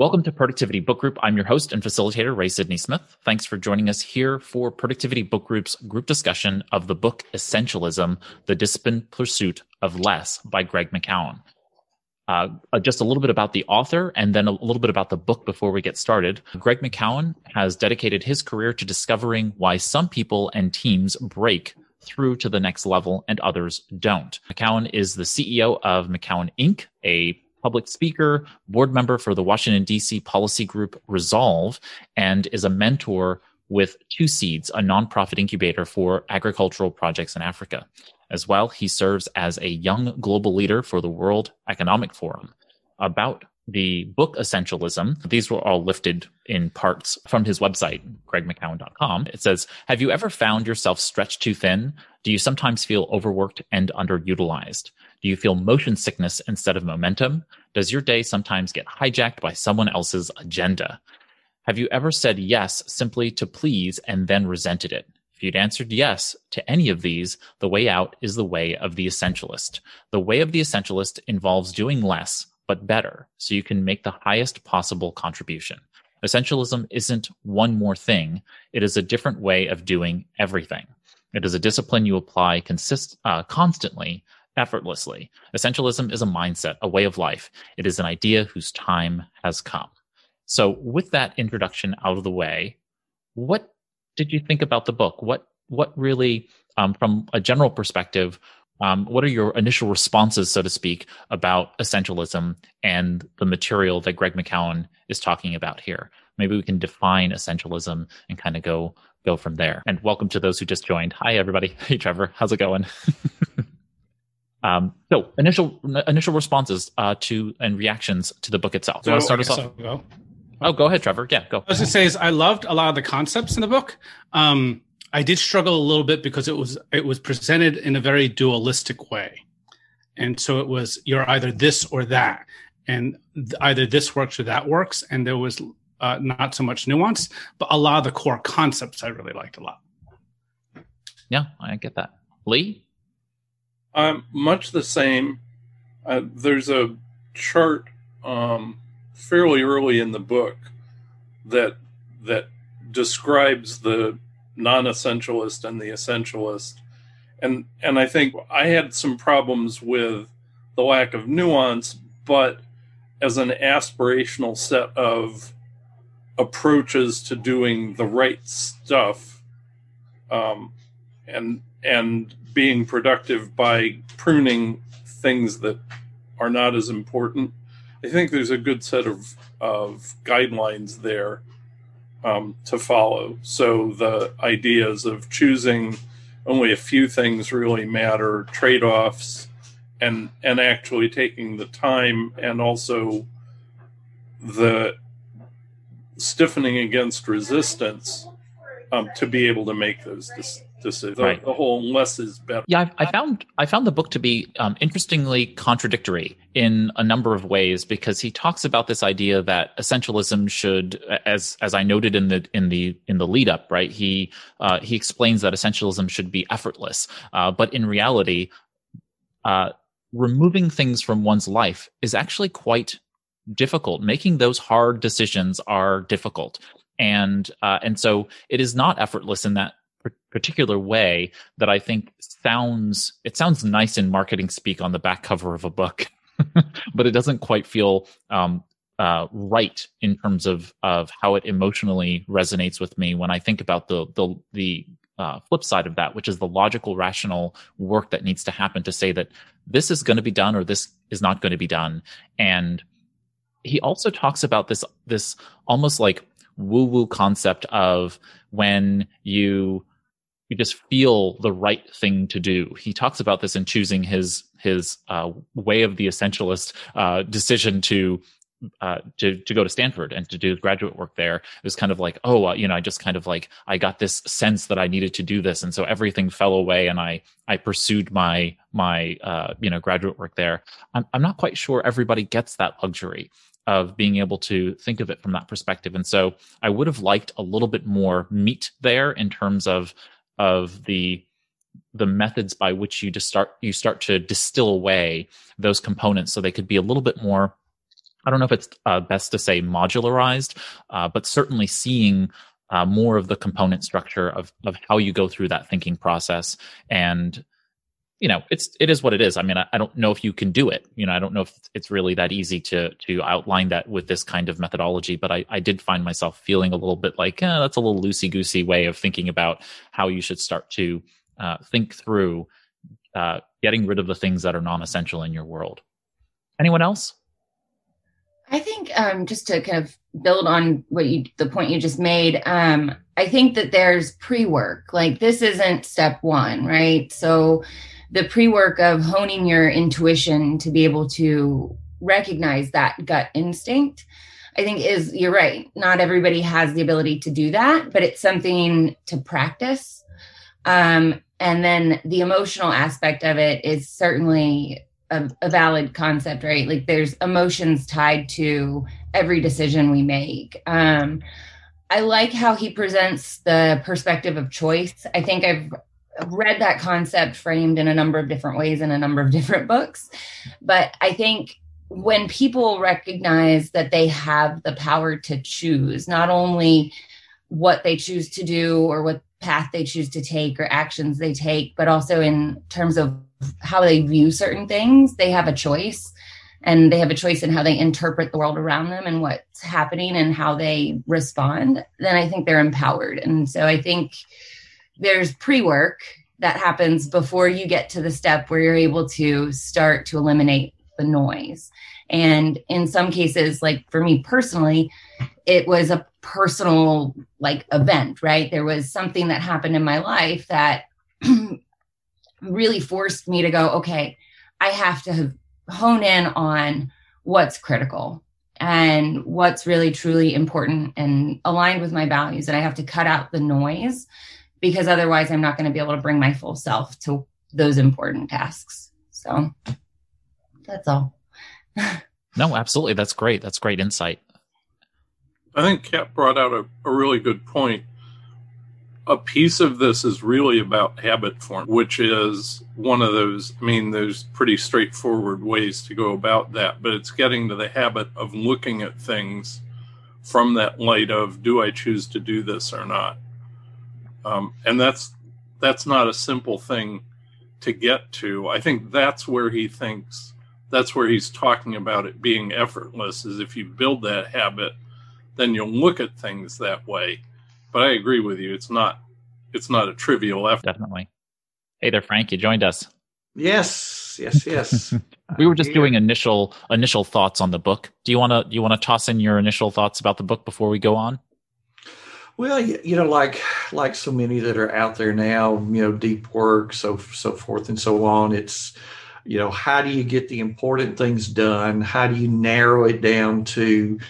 Welcome to Productivity Book Group. I'm your host and facilitator, Ray Sidney Smith. Thanks for joining us here for Productivity Book Group's group discussion of the book Essentialism, The Disciplined Pursuit of Less by Greg McKeown. Uh, uh, just a little bit about the author and then a little bit about the book before we get started. Greg McKeown has dedicated his career to discovering why some people and teams break through to the next level and others don't. McKeown is the CEO of McKeown Inc., a public speaker, board member for the Washington, D.C. policy group Resolve, and is a mentor with Two Seeds, a nonprofit incubator for agricultural projects in Africa. As well, he serves as a young global leader for the World Economic Forum. About the book Essentialism, these were all lifted in parts from his website, gregmckeown.com. It says, Have you ever found yourself stretched too thin? Do you sometimes feel overworked and underutilized? Do you feel motion sickness instead of momentum? Does your day sometimes get hijacked by someone else's agenda? Have you ever said yes simply to please and then resented it? If you'd answered yes to any of these, the way out is the way of the essentialist. The way of the essentialist involves doing less, but better, so you can make the highest possible contribution. Essentialism isn't one more thing. It is a different way of doing everything. It is a discipline you apply consist, uh, constantly effortlessly. Essentialism is a mindset, a way of life. It is an idea whose time has come. So, with that introduction out of the way, what did you think about the book? What what really, um, from a general perspective, um, what are your initial responses, so to speak, about essentialism and the material that Greg McKeown is talking about here? Maybe we can define essentialism and kind of go go from there. And welcome to those who just joined. Hi, everybody. Hey, Trevor. How's it going? Um, so initial initial responses uh, to and reactions to the book itself. So, start us off? Go. Oh, go ahead, Trevor. Yeah, go. I was gonna say is I loved a lot of the concepts in the book. Um, I did struggle a little bit because it was it was presented in a very dualistic way, and so it was you're either this or that, and either this works or that works, and there was uh, not so much nuance, but a lot of the core concepts I really liked a lot. Yeah, I get that. Lee, um, much the same. Uh, there's a chart um, fairly early in the book that that describes the non-essentialist and the essentialist, and and I think I had some problems with the lack of nuance, but as an aspirational set of approaches to doing the right stuff, um, and and being productive by pruning things that are not as important. I think there's a good set of, of guidelines there um, to follow. So the ideas of choosing only a few things really matter, trade offs, and and actually taking the time and also the stiffening against resistance um, to be able to make those decisions. The, right. the whole less is better. Yeah, I, I, found I found the book to be um, interestingly contradictory in a number of ways because he talks about this idea that essentialism should, as as I noted in the in the in the lead up, right? He uh, he explains that essentialism should be effortless, uh, but in reality, uh, removing things from one's life is actually quite difficult. Making those hard decisions are difficult and uh, and so it is not effortless in that particular way that I think sounds it sounds nice in marketing speak on the back cover of a book, but it doesn't quite feel um, uh, right in terms of of how it emotionally resonates with me when I think about the the the uh, flip side of that, which is the logical, rational work that needs to happen to say that this is going to be done or this is not going to be done. And he also talks about this this almost like woo woo concept of when you you just feel the right thing to do. He talks about this in choosing his his uh, way of the essentialist uh, decision to uh, to to go to Stanford and to do graduate work there. It was kind of like, oh, you know, I just kind of like I got this sense that I needed to do this, and so everything fell away, and I I pursued my my uh, you know graduate work there. I'm I'm not quite sure everybody gets that luxury of being able to think of it from that perspective. And so I would have liked a little bit more meat there in terms of of the the methods by which you just start you start to distill away those components so they could be a little bit more I don't know if it's uh, best to say modularized, uh, but certainly seeing uh, more of the component structure of of how you go through that thinking process and you know it's it is what it is i mean I, I, don't know if you can do it you know i don't know if it's really that easy to to outline that with this kind of methodology but i i did find myself feeling a little bit like eh, that's a little loosey goosey way of thinking about how you should start to uh, think through uh, getting rid of the things that are non-essential in your world anyone else I think um, just to kind of build on what you, the point you just made, um, I think that there's pre work. Like this isn't step one, right? So the pre work of honing your intuition to be able to recognize that gut instinct, I think is, you're right. Not everybody has the ability to do that, but it's something to practice. Um, and then the emotional aspect of it is certainly a, a, valid concept, right? Like there's emotions tied to every decision we make. Um, I like how he presents the perspective of choice. I think I've read that concept framed in a number of different ways in a number of different books. But I think when people recognize that they have the power to choose, not only what they choose to do or what path they choose to take or actions they take, but also in terms of how they view certain things, they have a choice and they have a choice in how they interpret the world around them and what's happening and how they respond, then I think they're empowered. And so I think there's pre work that happens before you get to the step where you're able to start to eliminate the noise. And in some cases, like for me personally, it was a personal like event, right? There was something that happened in my life that really forced me to go, okay, I have to hone in on what's critical and what's really truly important and aligned with my values. And I have to cut out the noise because otherwise I'm not going to be able to bring my full self to those important tasks. So that's all. no, absolutely. That's great. That's great insight. I think Kat brought out a, a really good point. A piece of this is really about habit form, which is one of those. I mean, there's pretty straightforward ways to go about that, but it's getting to the habit of looking at things from that light of do I choose to do this or not? Um, and that's that's not a simple thing to get to. I think that's where he thinks that's where he's talking about it being effortless. Is if you build that habit then you'll look at things that way. But I agree with you; it's not it's not a trivial effort. Definitely. Hey there, Frank. You joined us. Yes, yes, yes. we were just doing initial initial thoughts on the book. Do you want to do you want to toss in your initial thoughts about the book before we go on? Well, you know, like like so many that are out there now, you know, deep work, so so forth and so on. It's you know, how do you get the important things done? How do you narrow it down to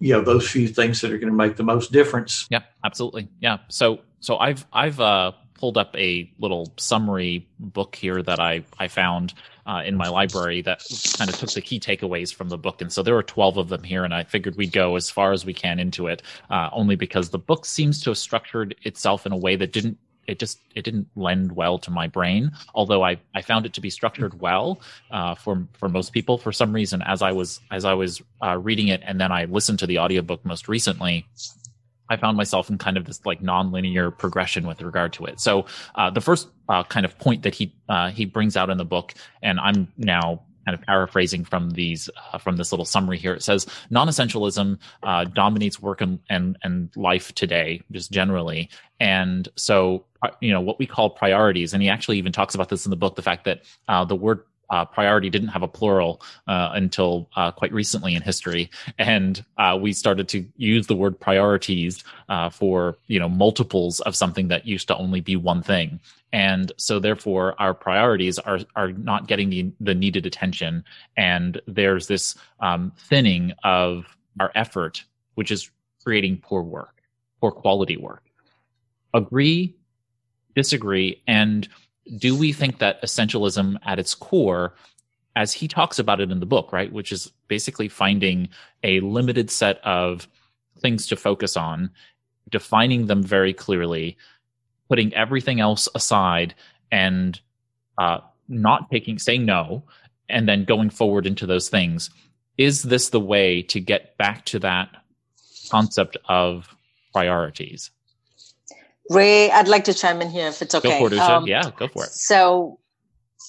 you know those few things that are going to make the most difference yeah absolutely yeah so so i've i've uh pulled up a little summary book here that i i found uh, in my library that kind of took the key takeaways from the book and so there are 12 of them here and i figured we'd go as far as we can into it uh, only because the book seems to have structured itself in a way that didn't it just it didn't lend well to my brain. Although I, I found it to be structured well uh, for for most people for some reason as I was as I was uh, reading it and then I listened to the audiobook most recently. I found myself in kind of this like nonlinear progression with regard to it. So uh, the first uh, kind of point that he uh, he brings out in the book, and I'm now kind of paraphrasing from these uh, from this little summary here. It says non-essentialism uh, dominates work and, and and life today, just generally, and so uh, you know what we call priorities. And he actually even talks about this in the book. The fact that uh, the word uh, priority didn't have a plural uh, until uh, quite recently in history, and uh, we started to use the word priorities uh, for you know multiples of something that used to only be one thing. And so, therefore, our priorities are are not getting the, the needed attention, and there's this um, thinning of our effort, which is creating poor work, poor quality work. Agree, disagree, and do we think that essentialism at its core as he talks about it in the book right which is basically finding a limited set of things to focus on defining them very clearly putting everything else aside and uh, not taking saying no and then going forward into those things is this the way to get back to that concept of priorities? Ray, I'd like to chime in here if it's okay. Go for it, um, yeah, go for it. So,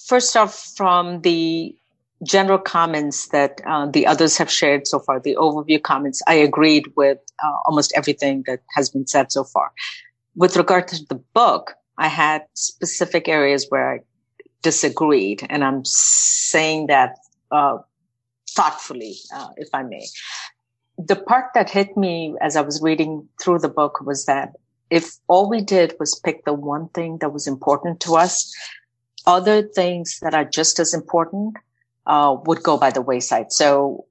first off, from the general comments that uh, the others have shared so far, the overview comments, I agreed with uh, almost everything that has been said so far. With regard to the book, I had specific areas where I disagreed, and I'm saying that uh, thoughtfully, uh, if I may. The part that hit me as I was reading through the book was that if all we did was pick the one thing that was important to us, other things that are just as important uh, would go by the wayside. So,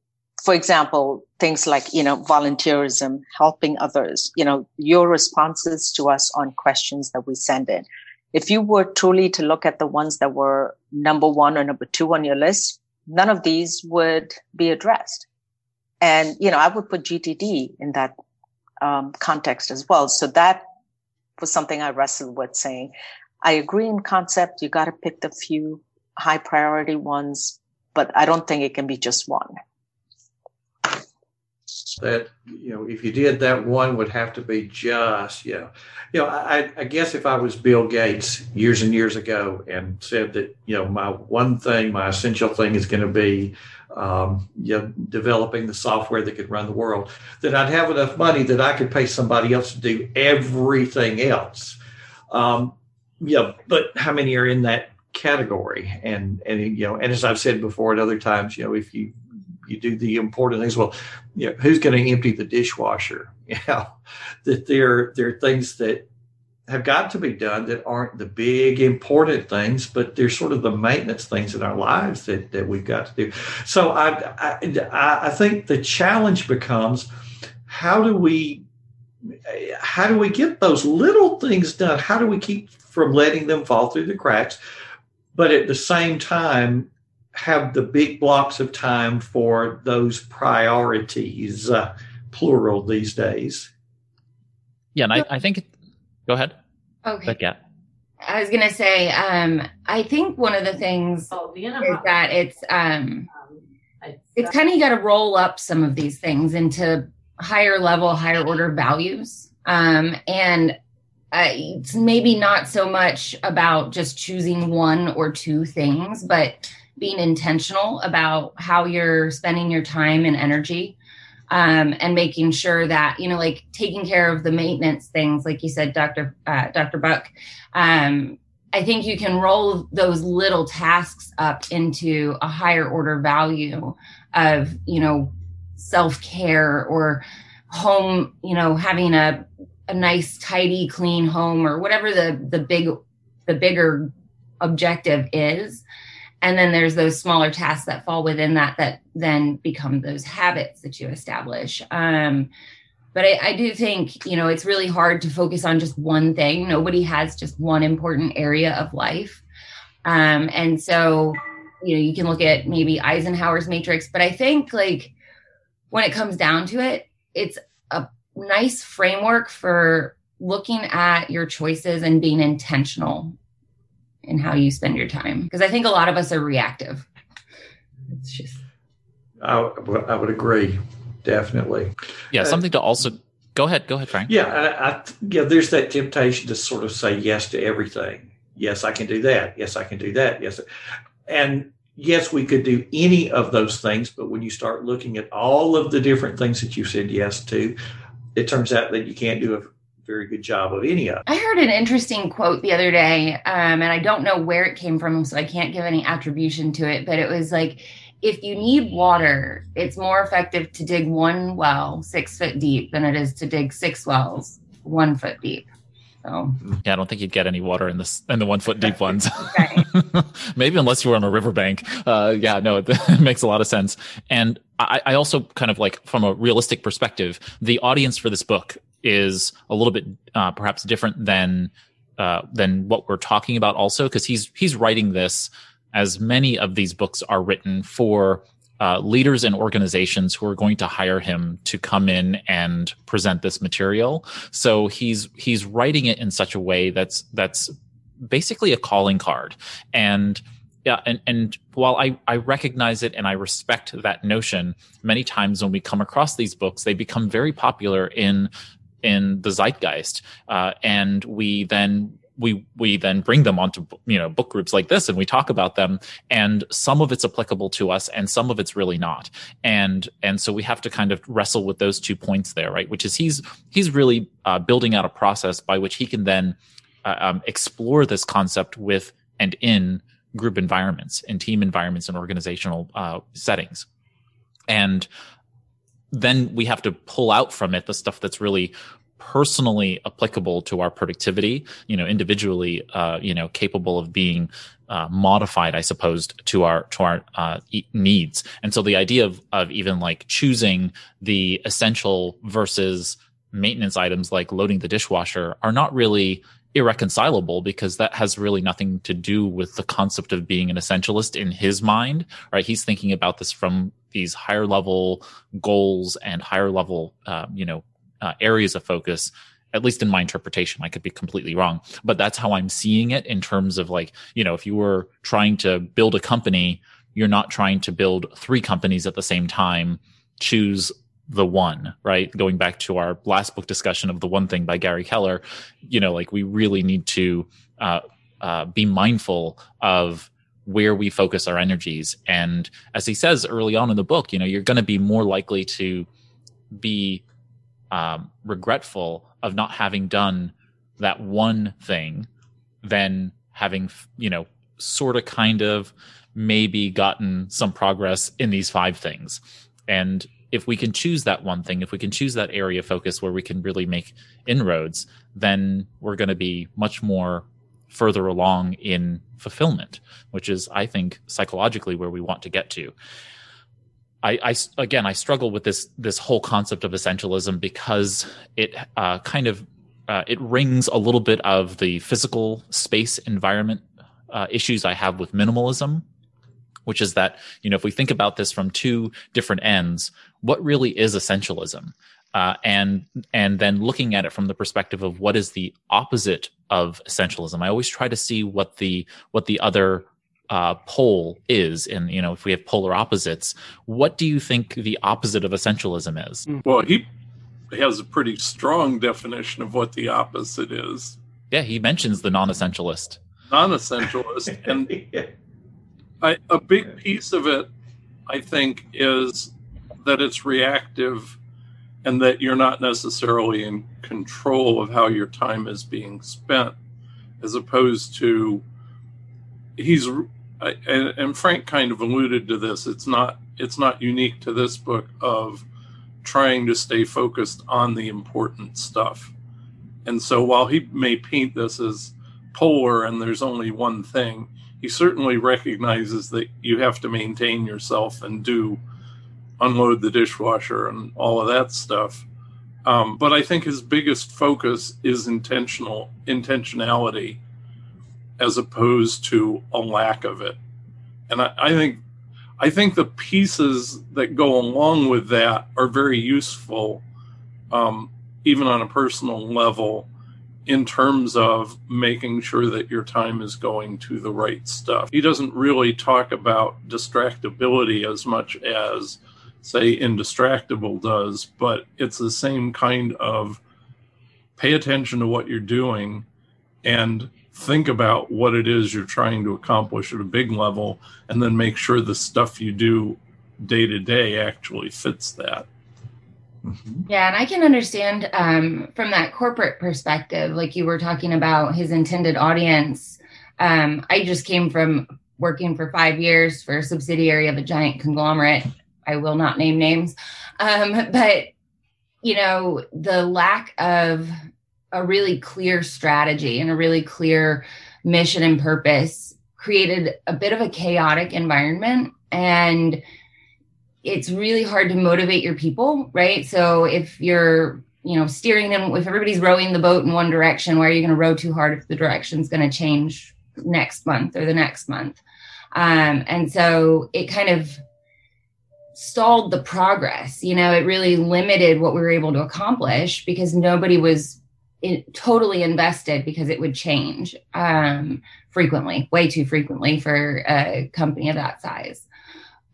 for example, things like you know volunteerism, helping others, you know, your responses to us on questions that we send in. If you were truly to look at the ones that were number one or number two on your list, none of these would be addressed. And, you know, I would put GTD in that um, context as well. So that was something I wrestled with saying, I agree in concept. You got to pick the few high priority ones, but I don't think it can be just one. That, you know, if you did that one would have to be just, you know, you know, I, I guess if I was Bill Gates years and years ago and said that, you know, my one thing, my essential thing is going to be, um, you know, developing the software that could run the world, that I'd have enough money that I could pay somebody else to do everything else. Um, yeah, but how many are in that category? And and you know, and as I've said before at other times, you know, if you you do the important things, well, you know, who's going to empty the dishwasher? That there there are things that have got to be done that aren't the big important things, but they're sort of the maintenance things in our lives that, that we've got to do. So I, I, I think the challenge becomes how do we how do we get those little things done? How do we keep from letting them fall through the cracks, but at the same time have the big blocks of time for those priorities, uh, plural these days? Yeah, and I, I think Go ahead. Okay. yeah. I was gonna say, um, I think one of the things oh, is that it's um, um it's kind of you got to roll up some of these things into higher level, higher order values, um, and uh, it's maybe not so much about just choosing one or two things, but being intentional about how you're spending your time and energy um, and making sure that you know like taking care of the maintenance things like you said dr uh, dr buck um, i think you can roll those little tasks up into a higher order value of you know self-care or home you know having a a nice tidy clean home or whatever the the big the bigger objective is and then there's those smaller tasks that fall within that that then become those habits that you establish. Um, but I, I, do think you know it's really hard to focus on just one thing. Nobody has just one important area of life. Um, and so you know you can look at maybe eisenhower's matrix but i think like when it comes down to it it's a nice framework for looking at your choices and being intentional in how you spend your time because I think a lot of us are reactive. It's just. I, I would agree, definitely. Yeah, uh, something to also go ahead. Go ahead, Frank. Yeah, I, I, yeah. There's that temptation to sort of say yes to everything. Yes, I can do that. Yes, I can do that. Yes, and yes, we could do any of those things. But when you start looking at all of the different things that you said yes to, it turns out that you can't do very good job of any of. I heard an interesting quote the other day, um, and I don't know where it came from, so I can't give any attribution to it, but it was like, if you need water, it's more effective to dig one well six foot deep than it is to dig six wells one foot deep. So yeah, I don't think you'd get any water in this in the one foot deep ones. Maybe unless you were on a riverbank. Uh, yeah, no, it, it, makes a lot of sense. And I, I also kind of like from a realistic perspective, the audience for this book is a little bit uh, perhaps different than uh, than what we're talking about also because he's he's writing this as many of these books are written for uh, leaders and organizations who are going to hire him to come in and present this material. So he's he's writing it in such a way that's that's basically a calling card and yeah, and and while I I recognize it and I respect that notion, many times when we come across these books, they become very popular in in the zeitgeist, uh, and we then we we then bring them onto you know book groups like this and we talk about them and some of it's applicable to us and some of it's really not. And and so we have to kind of wrestle with those two points there right? Which is he's he's really uh, building out a process by which he can then uh, um, explore this concept with and in group environments and team environments and organizational uh, settings. And then we have to pull out from it the stuff that's really personally applicable to our productivity, you know, individually, uh, you know, capable of being uh, modified, I suppose, to our to our uh, needs. And so the idea of of even like choosing the essential versus maintenance items like loading the dishwasher are not really irreconcilable because that has really nothing to do with the concept of being an essentialist in his mind right he's thinking about this from these higher level goals and higher level uh, you know uh, areas of focus at least in my interpretation i could be completely wrong but that's how i'm seeing it in terms of like you know if you were trying to build a company you're not trying to build three companies at the same time. Choose the one right? Going back to our last book discussion of the one thing by gary keller you know like we really need to uh, uh, be mindful of where we focus our energies and as he says early on in the book you know you're going to be more likely to be um, regretful of not having done that one thing than having, you know, sort of kind of maybe gotten some progress in these five things. And if we can choose that one thing, if we can choose that area of focus where we can really make inroads, then we're going to be much more further along in fulfillment, which is, I think, psychologically where we want to get to. I, I, again I struggle with this this whole concept of essentialism because it uh, kind of uh, it rings a little bit of the physical space environment uh, issues I have with minimalism, which is that you know if we think about this from two different ends, what really is essentialism? Uh, and and then looking at it from the perspective of what is the opposite of essentialism. I always try to see what the what the other uh, pole is and you know if we have polar opposites what do you think the opposite of essentialism is? Well he has a pretty strong definition of what the opposite is. Yeah he mentions the non-essentialist. Non-essentialist and I, a big piece of it i think is that it's reactive and that you're not necessarily in control of how your time is being spent as opposed to he's and, Frank kind of alluded to this. It's not it's not unique to this book of trying to stay focused on the important stuff. And so while he may paint this as polar and there's only one thing, he certainly recognizes that you have to maintain yourself and do unload the dishwasher and all of that stuff. Um, but I think his biggest focus is intentional intentionality as opposed to a lack of it. And I, I think I think the pieces that go along with that are very useful, um, even on a personal level, in terms of making sure that your time is going to the right stuff. He doesn't really talk about distractibility as much as, say, Indistractable does, but it's the same kind of pay attention to what you're doing and think about what it is you're trying to accomplish at a big level and then make sure the stuff you do day to day actually fits that. Mm-hmm. Yeah, and I can understand um, from that corporate perspective, like you were talking about his intended audience. Um, I just came from working for five years for a subsidiary of a giant conglomerate. I will not name names, um, but you know the lack of a really clear strategy and a really clear mission and purpose created a bit of a chaotic environment. And it's really hard to motivate your people right? So if you're you know steering them if everybody's rowing the boat in one direction why are you going to row too hard if the direction's going to change next month or the next month? Um, and so it kind of stalled the progress you know it really limited what we were able to accomplish because nobody was it, totally invested because it would change um, frequently, way too frequently for a company of that size.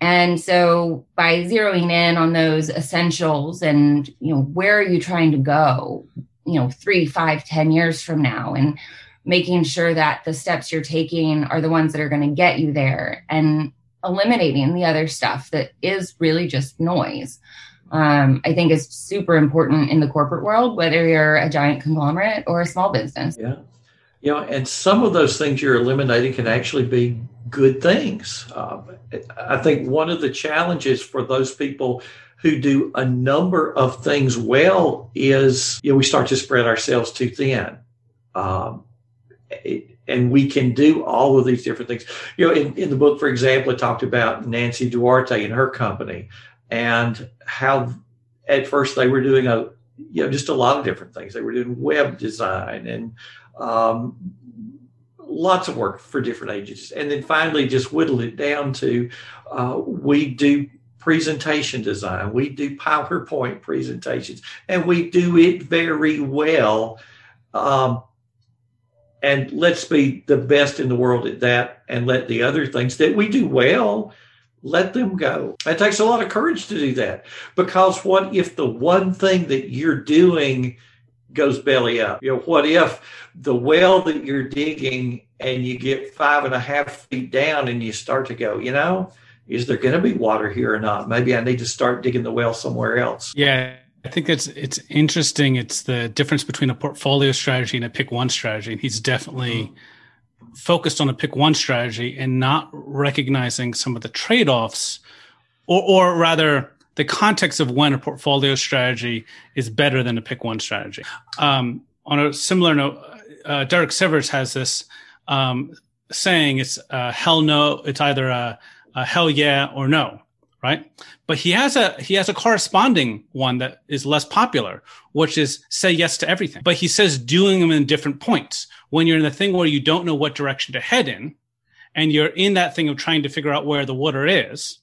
And so by zeroing in on those essentials and, you know, where are you trying to go, you know, three, five, ten years from now and making sure that the steps you're taking are the ones that are going to get you there and eliminating the other stuff that is really just noise. Um, I think is super important in the corporate world, whether you're a giant conglomerate or a small business. Yeah. You know, and some of those things you're eliminating can actually be good things. Uh, I think one of the challenges for those people who do a number of things well is, you know, we start to spread ourselves too thin. Um, it, and we can do all of these different things. You know, in, in the book, for example, it talked about Nancy Duarte and her company and how at first they were doing a, you know, just a lot of different things. They were doing web design and um, lots of work for different agencies. And then finally just whittled it down to uh, we do presentation design, we do PowerPoint presentations, and we do it very well. Um, and let's be the best in the world at that and let the other things that we do well let them go. It takes a lot of courage to do that because what if the one thing that you're doing goes belly up? You know what if the well that you're digging and you get five and a half feet down and you start to go you know is there going to be water here or not? Maybe i need to start digging the well somewhere else. Yeah I think it's it's interesting. It's the difference between a portfolio strategy and a pick one strategy. And he's definitely mm-hmm. focused on a pick one strategy and not recognizing some of the trade offs, or or rather the context of when a portfolio strategy is better than a pick one strategy. Um, on a similar note, uh, Derek Sivers has this um, saying: "It's uh, hell no. It's either a, a hell yeah or no." Right? But he has a he has a corresponding one that is less popular, which is say yes to everything. But he says doing them in different points. When you're in the thing where you don't know what direction to head in, and you're in that thing of trying to figure out where the water is,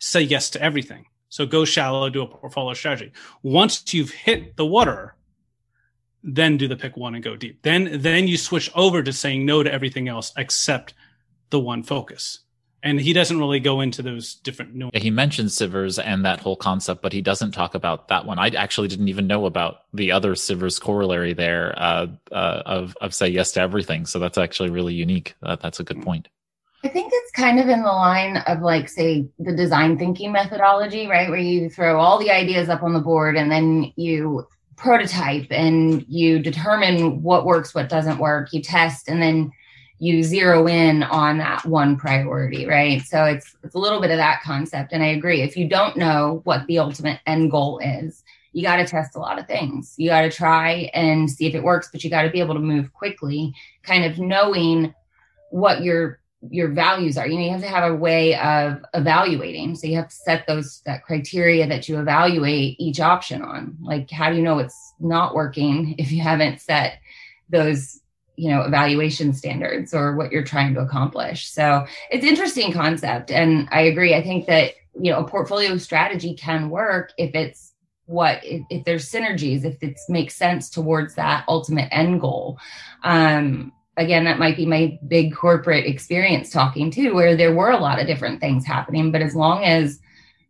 say yes to everything. So go shallow, do a portfolio strategy. Once you've hit the water, then do the pick one and go deep. Then then you switch over to saying no to everything else except the one focus and he doesn't really go into those different nuances. He mentions Sivers and that whole concept, but he doesn't talk about that one. I actually didn't even know about the other Sivers corollary there uh, uh, of of say yes to everything. So that's actually really unique. Uh, that's a good point. I think it's kind of in the line of like say the design thinking methodology, right? Where you throw all the ideas up on the board and then you prototype and you determine what works, what doesn't work. You test and then you zero in on that one priority, right? So it's it's a little bit of that concept. And I agree. If you don't know what the ultimate end goal is, you got to test a lot of things. You got to try and see if it works, but you got to be able to move quickly, kind of knowing what your your values are. You know, you have to have a way of evaluating. So you have to set those that criteria that you evaluate each option on. Like how do you know it's not working if you haven't set those you know evaluation standards or what you're trying to accomplish. So it's interesting concept and i agree. I think that you know a portfolio strategy can work if it's what if, if there's synergies if it makes sense towards that ultimate end goal. Um again that might be my big corporate experience talking too where there were a lot of different things happening but as long as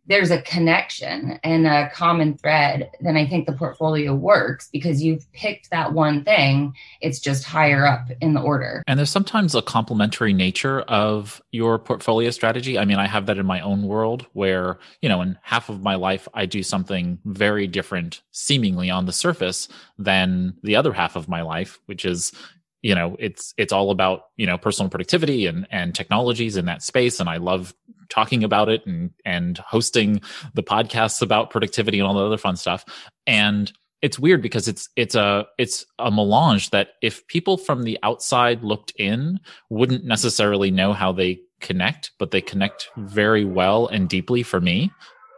there's a connection and a common thread, then I think the portfolio works because you've picked that one thing. It's just higher up in the order. And there's sometimes a complementary nature of your portfolio strategy. I mean, I have that in my own world where, you know, in half of my life, I do something very different, seemingly on the surface, than the other half of my life, which is, you know it's it's all about you know personal productivity and and technologies in that space and i love talking about it and and hosting the podcasts about productivity and all the other fun stuff. And it's weird because it's it's a it's a melange that if people from the outside looked in wouldn't necessarily know how they connect but they connect very well and deeply for me.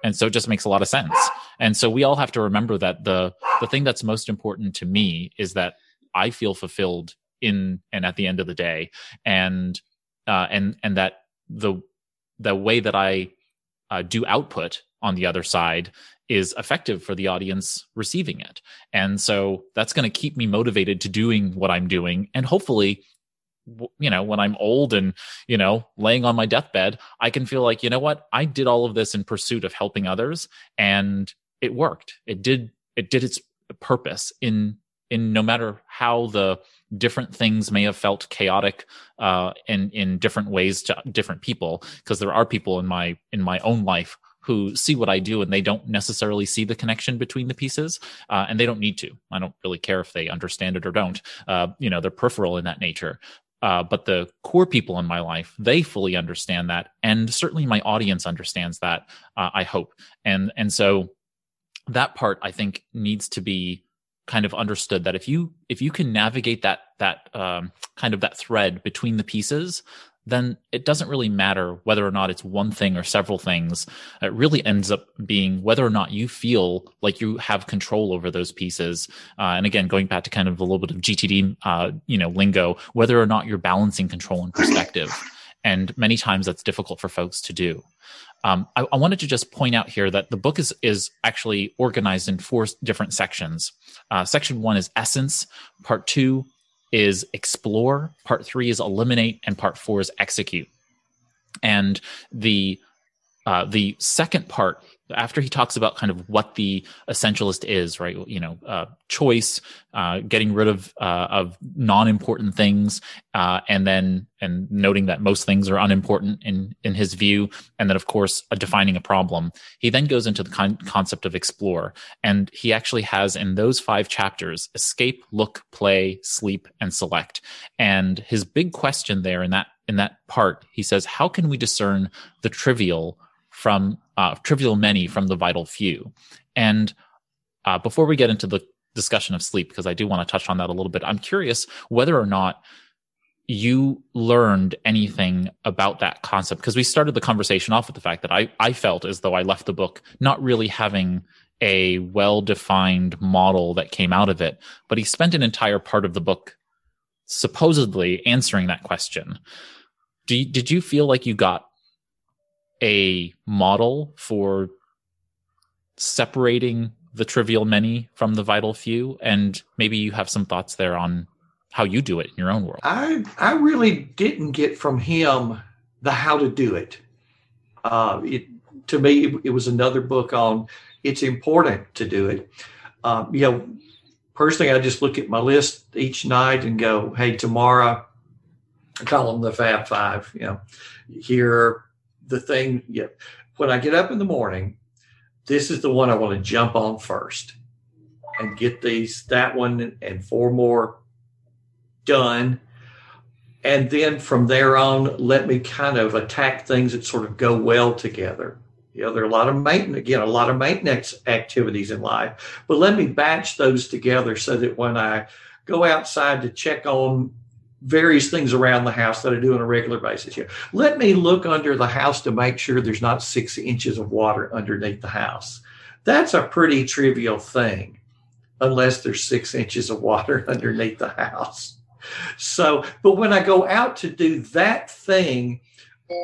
And so it just makes a lot of sense. And so we all have to remember that the the thing that's most important to me is that i feel fulfilled in and at the end of the day. And uh, and and that the the way that i uh, do output on the other side is effective for the audience receiving it. And so that's going to keep me motivated to doing what I'm doing. And hopefully, you know, when I'm old and, you know, laying on my deathbed, I can feel like, you know what, I did all of this in pursuit of helping others and it worked. It did, it did its purpose in, in no matter how the different things may have felt chaotic uh, in in different ways to different people because there are people in my in my own life who see what I do and they don't necessarily see the connection between the pieces, uh, and they don't need to. I don't really care if they understand it or don't. Uh, you know, they're peripheral in that nature. Uh, but the core people in my life, they fully understand that, and certainly my audience understands that. Uh, I hope, and and so that part I think needs to be kind of understood that if you if you can navigate that that um, kind of that thread between the pieces then it doesn't really matter whether or not it's one thing or several things. It really ends up being whether or not you feel like you have control over those pieces. Uh, and again, going back to kind of a little bit of GTD, uh, you know, lingo, whether or not you're balancing control and perspective. And many times that's difficult for folks to do. Um, I, I, wanted to just point out here that the book is is actually organized in four different sections. Uh, section one is essence. Part two is explore. Part three is eliminate, and part four is execute. And the uh, the second part after he talks about kind of what the essentialist is, right? You know, uh, choice, uh, getting rid of uh, of non-important things, uh, and then and noting that most things are unimportant in in his view, and then of course defining a problem. He then goes into the con- concept of explore, and he actually has in those five chapters escape, look, play, sleep, and select. And his big question there in that in that part, he says, how can we discern the trivial from uh, trivial many from the vital few. And uh, before we get into the discussion of sleep, because I do want to touch on that a little bit, I'm curious whether or not you learned anything about that concept because we started the conversation off with the fact that I, I felt as though I left the book not really having a well defined model that came out of it, but he spent an entire part of the book supposedly answering that question. You, did you feel like you got a model for separating the trivial many from the vital few and maybe you have some thoughts there on how you do it in your own world. I i really didn't get from him the how to do it. Uh, it to me it, was another book on it's important to do it. Uh, you know personally i just look at my list each night and go hey tomorrow i call them the fab five you know here the thing, yeah, when I get up in the morning, this is the one I want to jump on first and get these, that one and four more done. And then from there on, let me kind of attack things that sort of go well together. You know, there are a lot of maintenance, again, a lot of maintenance activities in life, but let me batch those together so that when I go outside to check on various things around the house that I do on a regular basis here. Let me look under the house to make sure there's not six inches of water underneath the house. That's a pretty trivial thing, unless there's six inches of water underneath the house. So, but when I go out to do that thing,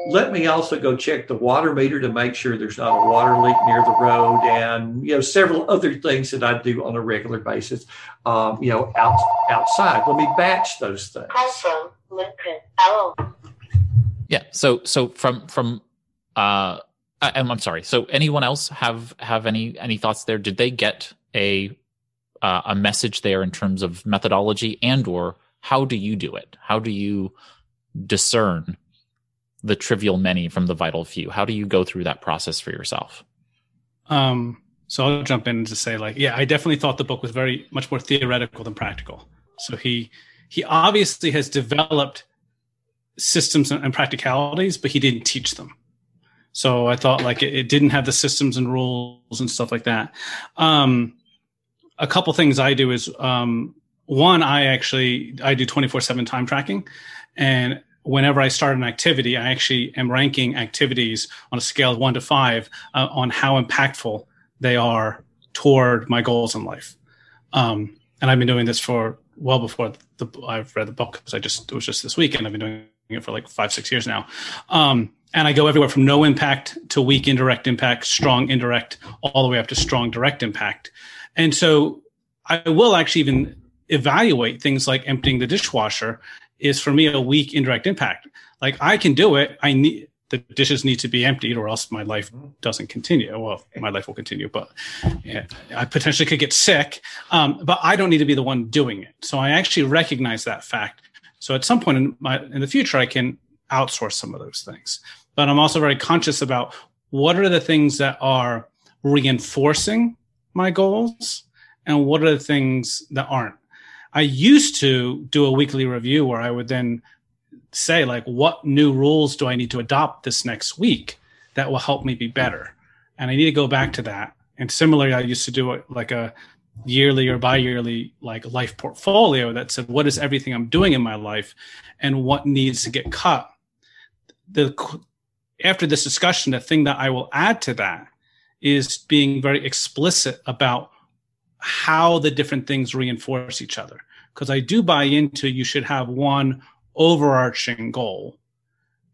let me also go check the water meter to make sure there's not a water leak near the road and you know several other things that i do on a regular basis um, you know out, outside. Let me batch those things. Yeah. So so from from uh I, I'm, I'm sorry. So anyone else have have any any thoughts there? Did they get a uh, a message there in terms of methodology and or how do you do it? How do you discern the trivial many from the vital few? How do you go through that process for yourself? Um, so I'll jump in to say, like, yeah, I definitely thought the book was very much more theoretical than practical. So he he obviously has developed systems and practicalities, but he didn't teach them. So I thought like it, it didn't have the systems and rules and stuff like that. Um, a couple things I do is um, one, I actually I do twenty four seven time tracking, and whenever I start an activity, I actually am ranking activities on a scale of one to five uh, on how impactful they are toward my goals in life. Um, and I've been doing this for well before the, I've read the book because I just it was just this week and I've been doing it for like five six years now. Um, and I go everywhere from no impact to weak indirect impact, strong indirect, all the way up to strong direct impact. And so I will actually even evaluate things like emptying the dishwasher is for me a weak indirect impact. Like I can do it. I need the dishes need to be emptied or else my life doesn't continue. Well, my life will continue, but yeah, I potentially could get sick. Um, but I don't need to be the one doing it. So I actually recognize that fact. So at some point in my in the future, I can outsource some of those things. But I'm also very conscious about what are the things that are reinforcing my goals and what are the things that aren't. I used to do a weekly review where I would then say like what new rules do I need to adopt this next week that will help me be better. And I need to go back to that. And similarly, I used to do it like a yearly or bi-yearly like life portfolio that said what is everything I'm doing in my life and what needs to get cut. The after this discussion, the thing that I will add to that is being very explicit about how the different things reinforce each other. Because I do buy into you should have one overarching goal.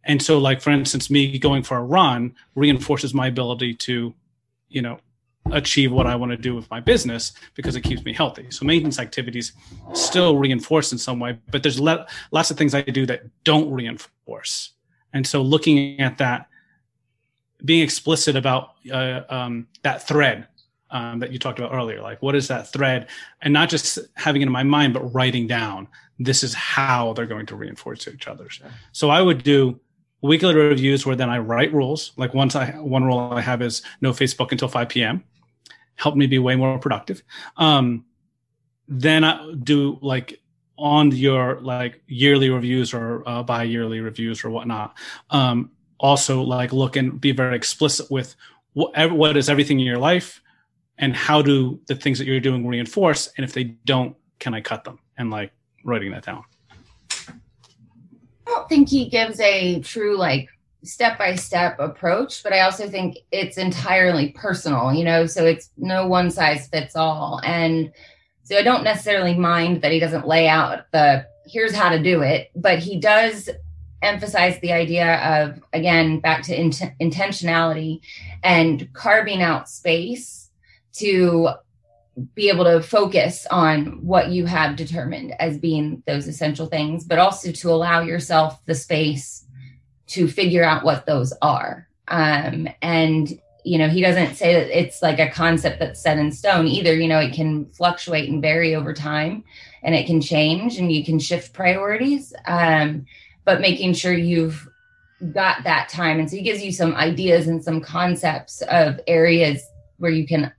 And so, like, for instance, me going for a run reinforces my ability to, you know, achieve what I want to do with my business because it keeps me healthy. So maintenance activities still reinforce in some way, but there's le- lots of things I do that don't reinforce. And so looking at that, being explicit about uh, um, that thread um, that you talked about earlier. Like, what is that thread? And not just having it in my mind, but writing down this is how they're going to reinforce each other. So I would do weekly reviews where then I write rules. Like once I one rule I have is no Facebook until 5 p.m. Helped me be way more productive. Um, then I do like on your like yearly reviews or uh, bi-yearly reviews or whatnot. Um, also like look and be very explicit with what, what is everything in your life and how do the things that you're doing reinforce? And if they don't can i cut them? And like writing that down. I don't think he gives a true like step by step approach but i also think it's entirely personal you know? So it's no one size fits all. And so i don't necessarily mind that he doesn't lay out the here's how to do it but he does emphasize the idea of again back to int- intentionality and carving out space to be able to focus on what you have determined as being those essential things, but also to allow yourself the space to figure out what those are. Um, and, you know, he doesn't say that it's like a concept that's set in stone either. You know, it can fluctuate and vary over time and it can change and you can shift priorities. Um, but making sure you've got that time. And so he gives you some ideas and some concepts of areas where you can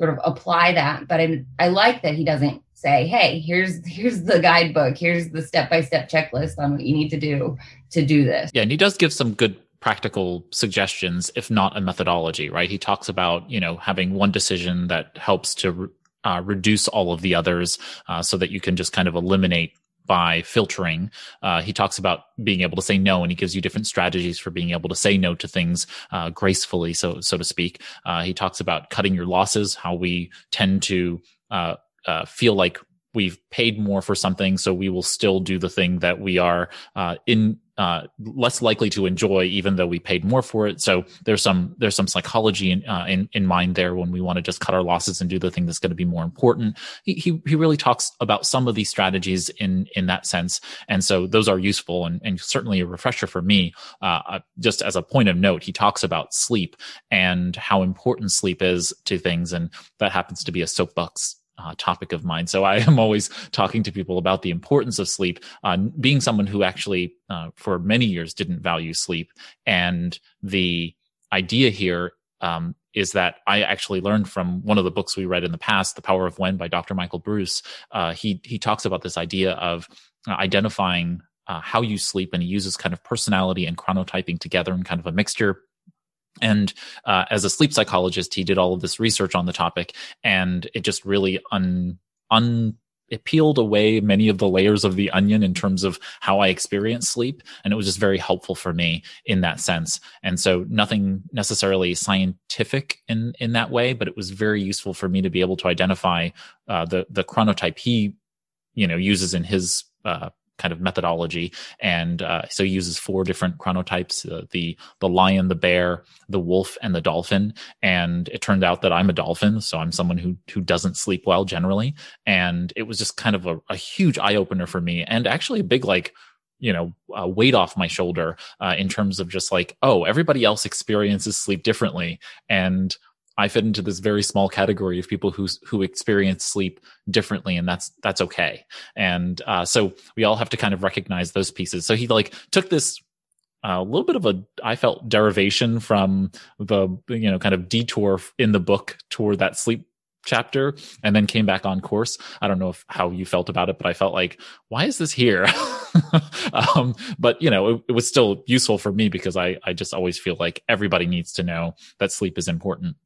sort of apply that. But I, I like that he doesn't say, "Hey, here's here's the guidebook. Here's the step by step checklist on what you need to do to do this." Yeah, and he does give some good practical suggestions, if not a methodology. Right? He talks about you know having one decision that helps to uh, reduce all of the others, uh, so that you can just kind of eliminate by filtering. Uh, he talks about being able to say no, and he gives you different strategies for being able to say no to things uh, gracefully, so so to speak. Uh, he talks about cutting your losses, how we tend to uh, uh, feel like we've paid more for something, so we will still do the thing that we are uh, in uh, less likely to enjoy, even though we paid more for it. So there's some there's some psychology in uh, in, in mind there when we want to just cut our losses and do the thing that's going to be more important. He, he, he really talks about some of these strategies in in that sense, and so those are useful and, and certainly a refresher for me. Uh, uh just as a point of note, he talks about sleep and how important sleep is to things, and that happens to be a soapbox uh, topic of mine. So I am always talking to people about the importance of sleep. Uh, being someone who actually, uh, for many years, didn't value sleep, and the idea here um, is that I actually learned from one of the books we read in the past, "The Power of When" by Dr. Michael Breus. Uh, he he talks about this idea of uh, identifying uh, how you sleep, and he uses kind of personality and chronotyping together in kind of a mixture and uh, as a sleep psychologist, he did all of this research on the topic, and it just really un un it peeled away many of the layers of the onion in terms of how I experience sleep. And it was just very helpful for me in that sense. And so nothing necessarily scientific in, in that way, but it was very useful for me to be able to identify uh, the, the chronotype he, you know, uses in his uh, kind of methodology. And uh, so he uses four different chronotypes: uh, the the lion, the bear, the wolf, and the dolphin. And it turned out that I'm a dolphin, so I'm someone who who doesn't sleep well generally. And it was just kind of a, a huge eye opener for me, and actually a big like you know uh, weight off my shoulder uh, in terms of just like oh everybody else experiences sleep differently and I fit into this very small category of people who who experience sleep differently, and that's that's okay. And uh, so we all have to kind of recognize those pieces. So he like took this a uh, little bit of a I felt derivation from the you know kind of detour in the book toward that sleep chapter and then came back on course. I don't know if how you felt about it, but I felt like, why is this here? um, but you know, it, it was still useful for me because I, I just always feel like everybody needs to know that sleep is important.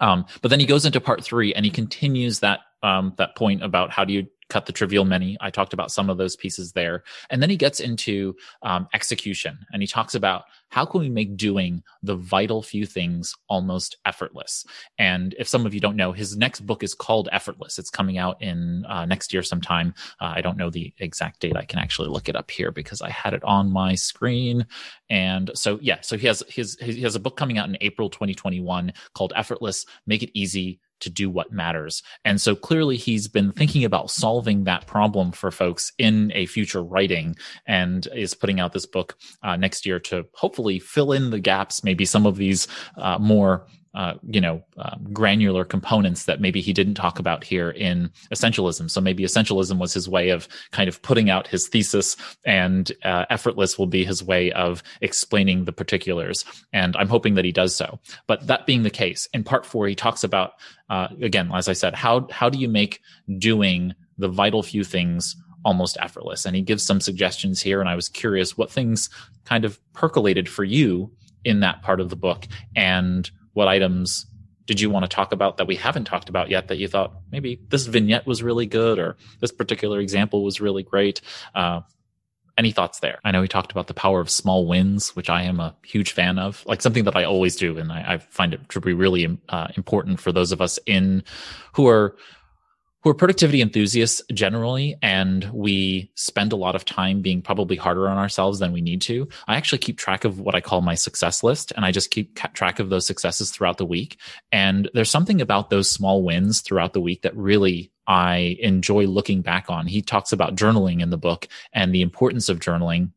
Um, but then he goes into part three and he continues that um, that point about how do you cut the trivial many. I talked about some of those pieces there. And then he gets into um, execution and he talks about how can we make doing the vital few things almost effortless. And if some of you don't know, his next book is called Effortless. It's coming out in uh, next year sometime. Uh, I don't know the exact date. I can actually look it up here because I had it on my screen. And so, yeah, so he has his, he has a book coming out in April 2021 called Effortless, Make It Easy to do what matters. And so clearly he's been thinking about solving that problem for folks in a future writing and is putting out this book uh, next year to hopefully fill in the gaps, maybe some of these uh, more uh, you know, um, granular components that maybe he didn't talk about here in essentialism. So maybe essentialism was his way of kind of putting out his thesis, and uh, effortless will be his way of explaining the particulars. And I'm hoping that he does so. But that being the case, in part four, he talks about uh, again, as I said, how how do you make doing the vital few things almost effortless? And he gives some suggestions here, and I was curious what things kind of percolated for you in that part of the book and what items did you want to talk about that we haven't talked about yet that you thought maybe this vignette was really good or this particular example was really great? Uh, any thoughts there? I know we talked about the power of small wins, which I am a huge fan of, like something that I always do. And I, I find it to be really uh, important for those of us in who are who are productivity enthusiasts generally, and we spend a lot of time being probably harder on ourselves than we need to. I actually keep track of what I call my success list, and I just keep track of those successes throughout the week. And there's something about those small wins throughout the week that really I enjoy looking back on. He talks about journaling in the book and the importance of journaling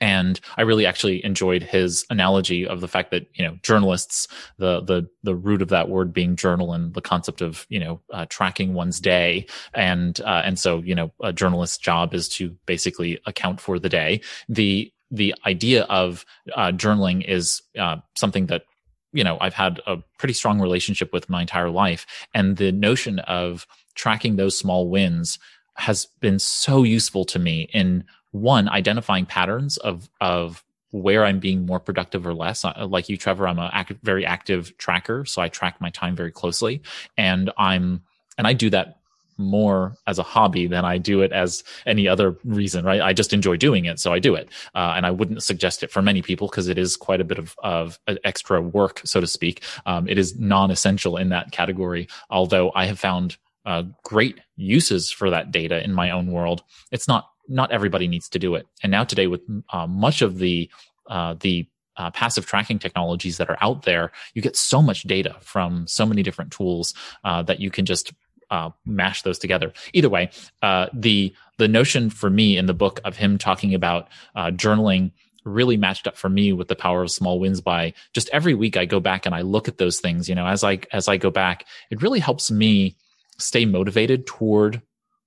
and I really actually enjoyed his analogy of the fact that you know journalists, the the the root of that word being journal and the concept of you know uh, tracking one's day, and uh, and so you know a journalist's job is to basically account for the day. The the idea of uh, journaling is uh, something that you know I've had a pretty strong relationship with my entire life, and the notion of tracking those small wins has been so useful to me in one identifying patterns of of where I'm being more productive or less. Uh, like you, Trevor, I'm a very active tracker, so I track my time very closely, and I'm and I do that more as a hobby than I do it as any other reason, right? I just enjoy doing it, so I do it, uh, and I wouldn't suggest it for many people because it is quite a bit of of extra work, so to speak. Um, it is non-essential in that category, although I have found uh, great uses for that data in my own world. It's not not everybody needs to do it. And now today, with uh, much of the uh, the uh, passive tracking technologies that are out there, you get so much data from so many different tools uh, that you can just uh, mash those together. Either way, uh, the the notion for me in the book of him talking about journaling really matched up for me with the power of small wins by just every week I go back and I look at those things. You know, as I as I go back, it really helps me stay motivated toward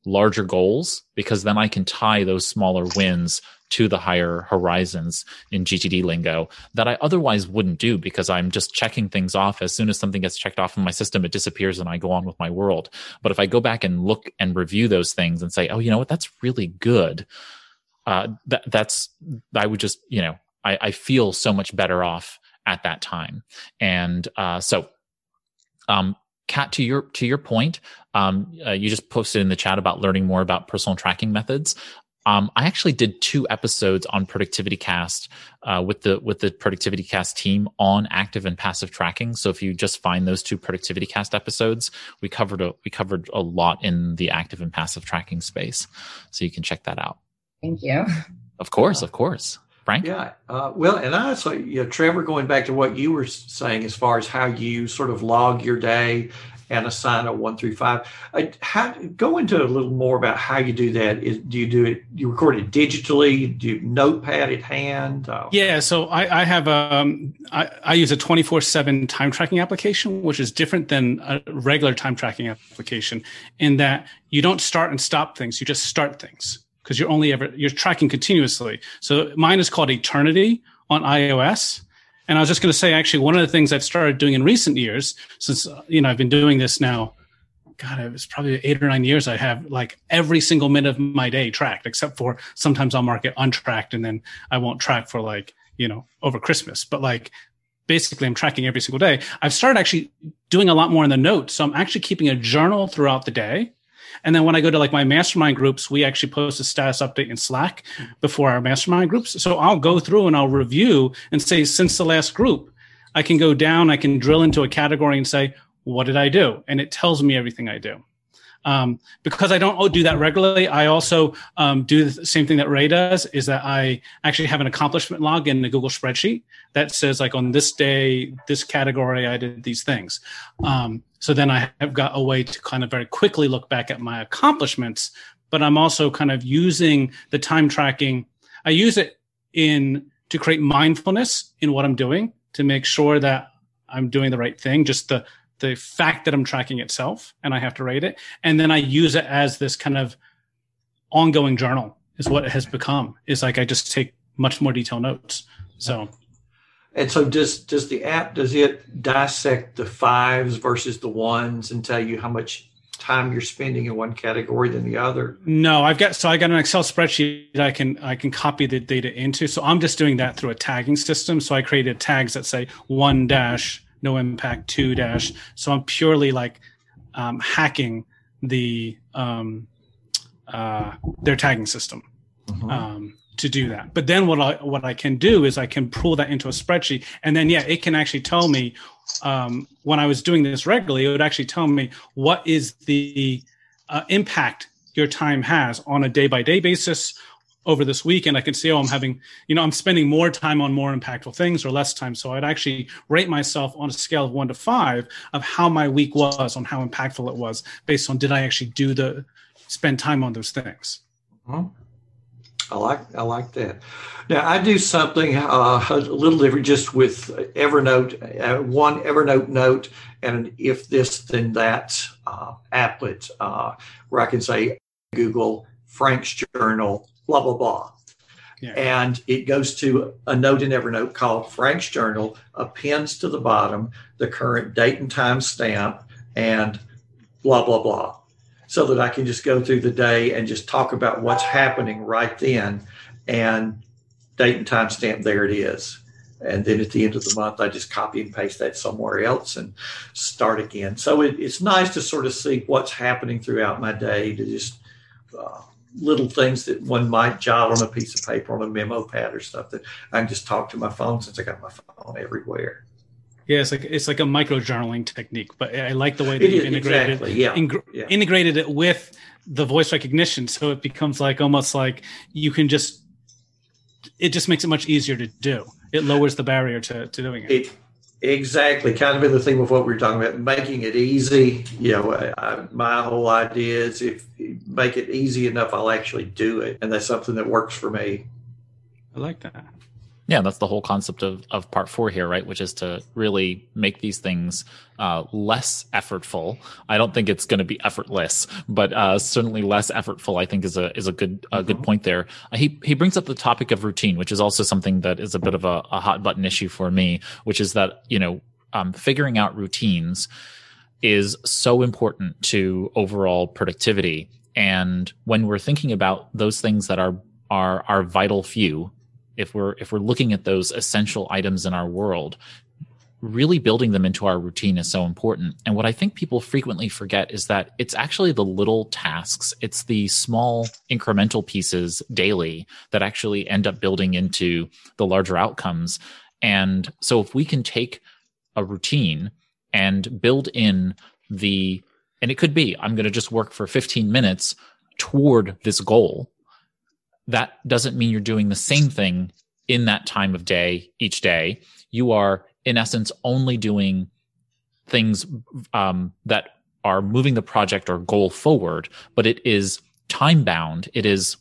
larger goals because then I can tie those smaller wins to the higher horizons in GTD lingo that I otherwise wouldn't do because I'm just checking things off. As soon as something gets checked off in my system, it disappears and I go on with my world. But if I go back and look and review those things and say, oh, you know what, that's really good. Uh, that, that's, I would just, you know, I, I feel so much better off at that time. And uh, so, um, Kat, to your to your point, um, uh, you just posted in the chat about learning more about personal tracking methods. Um, I actually did two episodes on Productivity Cast uh, with the with the Productivity Cast team on active and passive tracking. So if you just find those two Productivity Cast episodes, we covered a we covered a lot in the active and passive tracking space. So you can check that out. Thank you. Of course, of course. Frank? Yeah. Uh, well, and I also, you know, Trevor, going back to what you were saying as far as how you sort of log your day and assign a one through five. Uh, how, go into a little more about how you do that. Is, do you do it? You record it digitally? Do you notepad at hand? Uh, yeah. So I, I have um I, I use a twenty four seven time tracking application, which is different than a regular time tracking application in that you don't start and stop things. You just start things because you're only ever you're tracking continuously. So mine is called Eternity on iOS. And I was just going to say, actually, one of the things I've started doing in recent years, since uh, you know I've been doing this now, God, it was probably eight or nine years. I have like every single minute of my day tracked, except for sometimes I'll mark it untracked, and then I won't track for like you know over Christmas. But like basically, I'm tracking every single day. I've started actually doing a lot more in the notes, so I'm actually keeping a journal throughout the day and then when I go to like my mastermind groups, we actually post a status update in Slack before our mastermind groups. So I'll go through and I'll review and say, since the last group, I can go down, I can drill into a category and say, what did I do? And it tells me everything I do. Um, because I don't do that regularly, I also um, do the same thing that Ray does. Is that I actually have an accomplishment log in the Google spreadsheet that says like on this day, this category, I did these things. Um, so then I have got a way to kind of very quickly look back at my accomplishments. But I'm also kind of using the time tracking. I use it in to create mindfulness in what I'm doing to make sure that I'm doing the right thing. Just the the fact that I'm tracking itself and I have to rate it. And then I use it as this kind of ongoing journal is what it has become. Is like I just take much more detailed notes. So and so does does the app does it dissect the fives versus the ones and tell you how much time you're spending in one category than the other? No, I've got so I got an Excel spreadsheet I can I can copy the data into. So I'm just doing that through a tagging system. So I created tags that say one dash no impact two dash. So I'm purely like um, hacking the um, uh, their tagging system mm-hmm. um, to do that. But then what I what I can do is I can pull that into a spreadsheet, and then yeah, it can actually tell me um, when I was doing this regularly, it would actually tell me what is the uh, impact your time has on a day by day basis over this week and I can see, oh, I'm having, you know, I'm spending more time on more impactful things or less time. So I'd actually rate myself on a scale of one to five of how my week was, on how impactful it was, based on did I actually do the spend time on those things. Mm-hmm. I like I like that. Now I do something uh, a little different, just with Evernote, uh, one Evernote note, and an if this then that uh, applet, uh, where I can say Google Frank's Journal blah, blah, blah. Yeah. And it goes to a note in Evernote called Frank's Journal, appends to the bottom the current date and time stamp and blah, blah, blah. So that I can just go through the day and just talk about what's happening right then and date and time stamp, there it is. And then at the end of the month, I just copy and paste that somewhere else and start again. So it, it's nice to sort of see what's happening throughout my day to just uh, little things that one might jot on a piece of paper on a memo pad or stuff that I can just talk to my phone since I got my phone everywhere. Yeah, it's like it's like a micro journaling technique, but I like the way that you integrated exactly, yeah, ing- yeah. integrated it with the voice recognition, so it becomes like almost like you can just it just makes it much easier to do. It lowers the barrier to, to doing it. it Exactly, kind of in the theme of what we were talking about, making it easy. You know, I, my whole idea is if you make it easy enough, I'll actually do it, and that's something that works for me. I like that. Yeah, that's the whole concept of, of part four here, right? Which is to really make these things uh, less effortful. I don't think it's going to be effortless, but uh, certainly less effortful. I think is a is a good a good mm-hmm. point there. Uh, he he brings up the topic of routine, which is also something that is a bit of a, a hot button issue for me, which is that you know um, figuring out routines is so important to overall productivity. And when we're thinking about those things that are are our vital few if we're if we're looking at those essential items in our world really building them into our routine is so important. And what I think people frequently forget is that it's actually the little tasks, it's the small incremental pieces daily that actually end up building into the larger outcomes. And so if we can take a routine and build in the, and it could be, I'm going to just work for 15 minutes toward this goal that doesn't mean you're doing the same thing in that time of day each day. You are, in essence, only doing things um, that are moving the project or goal forward, but it is time bound. It is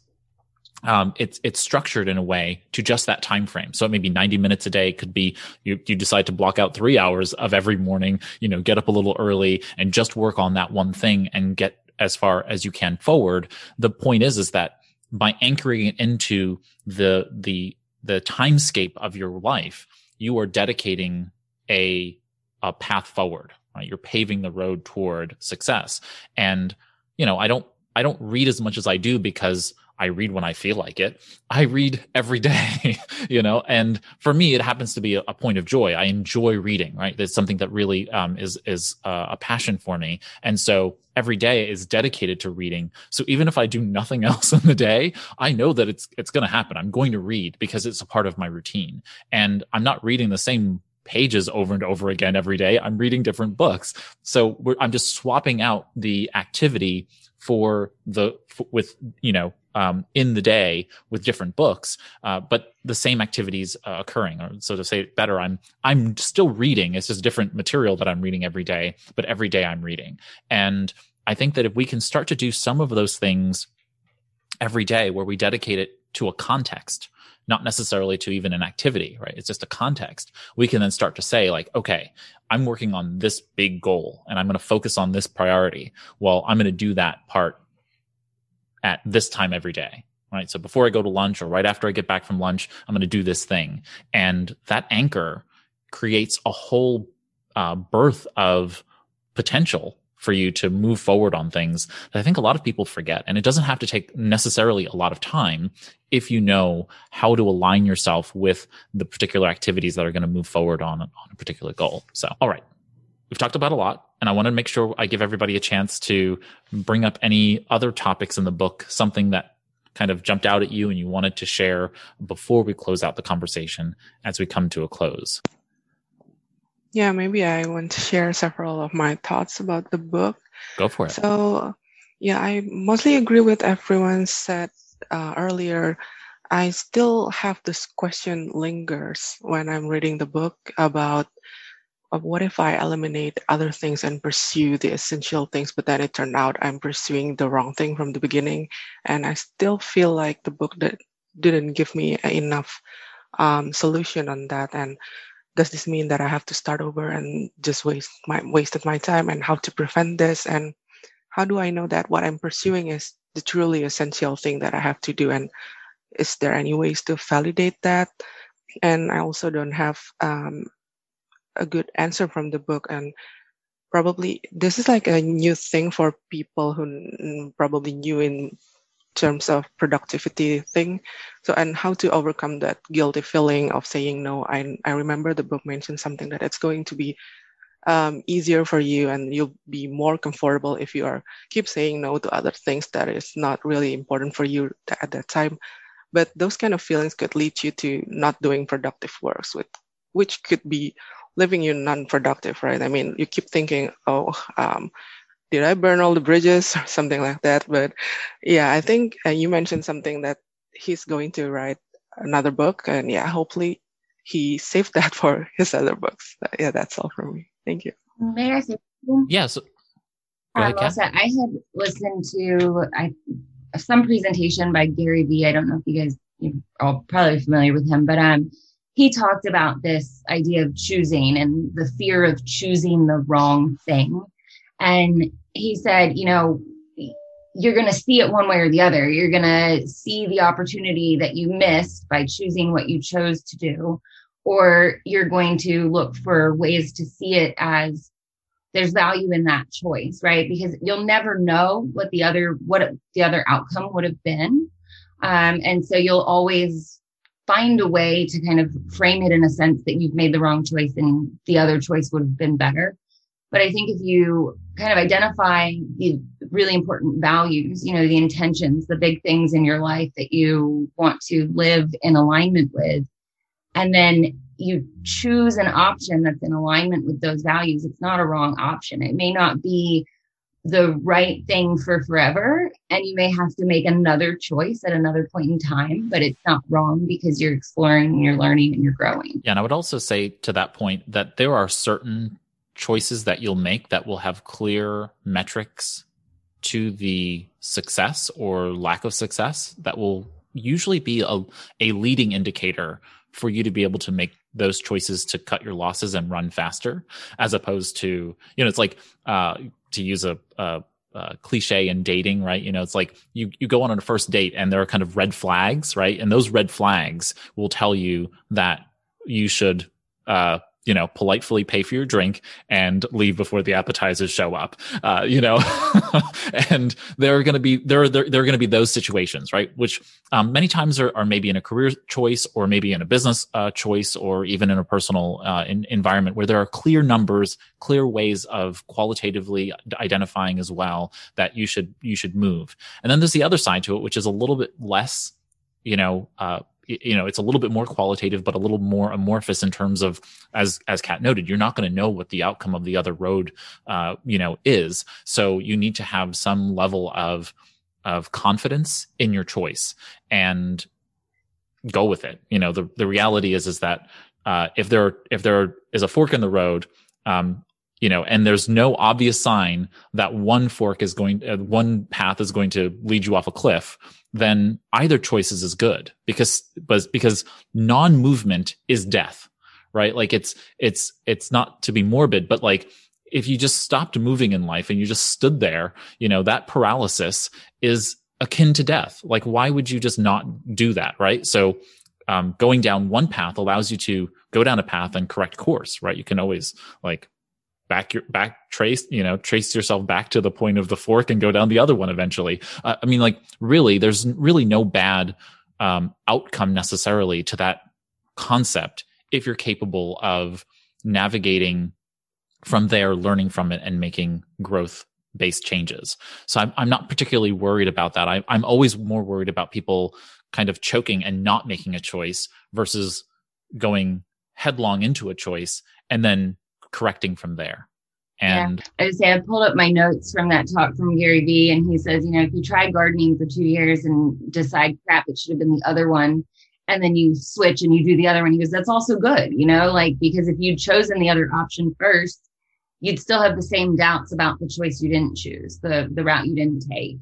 um, it's it's structured in a way to just that time frame. So it may be 90 minutes a day. It could be you you decide to block out three hours of every morning. You know, get up a little early and just work on that one thing and get as far as you can forward. The point is is that by anchoring it into the the the timescape of your life, you are dedicating a a path forward. Right? You're paving the road toward success. And you know, I don't I don't read as much as I do because I read when I feel like it. I read every day, you know, and for me, it happens to be a, a, point of joy. I enjoy reading, right? It's something that really um, is is uh, a passion for me, and so every day is dedicated to reading. So even if I do nothing else in the day, I know that it's it's going to happen. I'm going to read because it's a part of my routine, and I'm not reading the same pages over and over again every day. I'm reading different books, so I'm just swapping out the activity for the with you know um, in the day with different books, uh, but the same activities uh, occurring. Or so to say it better, I'm I'm still reading. It's just different material that I'm reading every day, but every day I'm reading. And I think that if we can start to do some of those things every day, where we dedicate it to a context, not necessarily to even an activity, right? It's just a context. We can then start to say, like, okay, I'm working on this big goal and I'm going to focus on this priority. Well, I'm going to do that part at this time every day. Right. So before I go to lunch or right after I get back from lunch, I'm going to do this thing. And that anchor creates a whole uh, birth of potential for you to move forward on things that I think a lot of people forget. And it doesn't have to take necessarily a lot of time if you know how to align yourself with the particular activities that are going to move forward on, on a particular goal. So, all right. We've talked about a lot and I want to make sure I give everybody a chance to bring up any other topics in the book, something that kind of jumped out at you and you wanted to share before we close out the conversation as we come to a close. Yeah, maybe I want to share several of my thoughts about the book. Go for it. So, yeah, I mostly agree with everyone said uh, earlier. I still have this question lingers when I'm reading the book about of what if I eliminate other things and pursue the essential things, but then it turned out I'm pursuing the wrong thing from the beginning. And I still feel like the book that didn't give me enough um, solution on that. And does this mean that I have to start over and just waste my wasted my time? And how to prevent this? And how do I know that what I'm pursuing is the truly essential thing that I have to do? And is there any ways to validate that? And I also don't have um, a good answer from the book and probably this is like a new thing for people who probably new in terms of productivity thing. So and how to overcome that guilty feeling of saying no. I, I remember the book mentioned something that it's going to be um, easier for you and you'll be more comfortable if you are keep saying no to other things that is not really important for you at that time. But those kind of feelings could lead you to not doing productive works with which could be living you non-productive, right? I mean, you keep thinking, oh, um, did I burn all the bridges or something like that? But yeah, I think uh, you mentioned something that he's going to write another book, and yeah, hopefully he saved that for his other books. Yeah, that's all from me. Thank you. May I say something? Yes. Yeah, um, also, I had listened to I, some presentation by Gary Vee. I don't know if you guys you're all probably familiar with him, but um, he talked about this idea of choosing and the fear of choosing the wrong thing. And he said, you know, you're going to see it one way or the other. You're going to see the opportunity that you missed by choosing what you chose to do, or you're going to look for ways to see it as there's value in that choice, right? Because you'll never know what the other, what the other outcome would have been. Um, and so you'll always find a way to kind of frame it in a sense that you've made the wrong choice and the other choice would have been better. But I think if you kind of identify the really important values, you know, the intentions, the big things in your life that you want to live in alignment with, and then you choose an option that's in alignment with those values, it's not a wrong option. It may not be the right thing for forever and you may have to make another choice at another point in time but it's not wrong because you're exploring and you're learning and you're growing. Yeah and i would also say to that point that there are certain choices that you'll make that will have clear metrics to the success or lack of success that will usually be a, a leading indicator for you to be able to make those choices to cut your losses and run faster as opposed to you know it's like uh, to use a, a, cliche in dating right? You know it's like you you go on a first date and there are kind of red flags right? And those red flags will tell you that you should uh, you know, politely pay for your drink and leave before the appetizers show up. Uh, you know, and there are going to be there are there, there are going to be those situations, right? Which um, many times are, are maybe in a career choice or maybe in a business uh, choice or even in a personal uh, in, environment where there are clear numbers, clear ways of qualitatively identifying as well that you should you should move. And then there's the other side to it, which is a little bit less, you know, uh, you know it's a little bit more qualitative but a little more amorphous in terms of as as kat noted you're not going to know what the outcome of the other road uh you know is. So you need to have some level of of confidence in your choice and go with it. You know the the reality is is that uh if there if there is a fork in the road um you know and there's no obvious sign that one fork is going uh, one path is going to lead you off a cliff then either choice is as good because but because non-movement is death right? Like it's it's it's not to be morbid but like if you just stopped moving in life and you just stood there you know that paralysis is akin to death. Like why would you just not do that right? So um, going down one path allows you to go down a path and correct course right? You can always like back your back trace you know trace yourself back to the point of the fork and go down the other one eventually. Uh, i mean like really there's really no bad um, outcome necessarily to that concept if you're capable of navigating from there learning from it and making growth based changes. So I'm, I'm not particularly worried about that. I, i'm always more worried about people kind of choking and not making a choice versus going headlong into a choice and then correcting from there. And yeah. I would say I pulled up my notes from that talk from Gary Vee, and he says, you know, if you try gardening for two years and decide crap, it should have been the other one, and then you switch and you do the other one, he goes, that's also good, you know, like because if you'd chosen the other option first, you'd still have the same doubts about the choice you didn't choose, the the route you didn't take.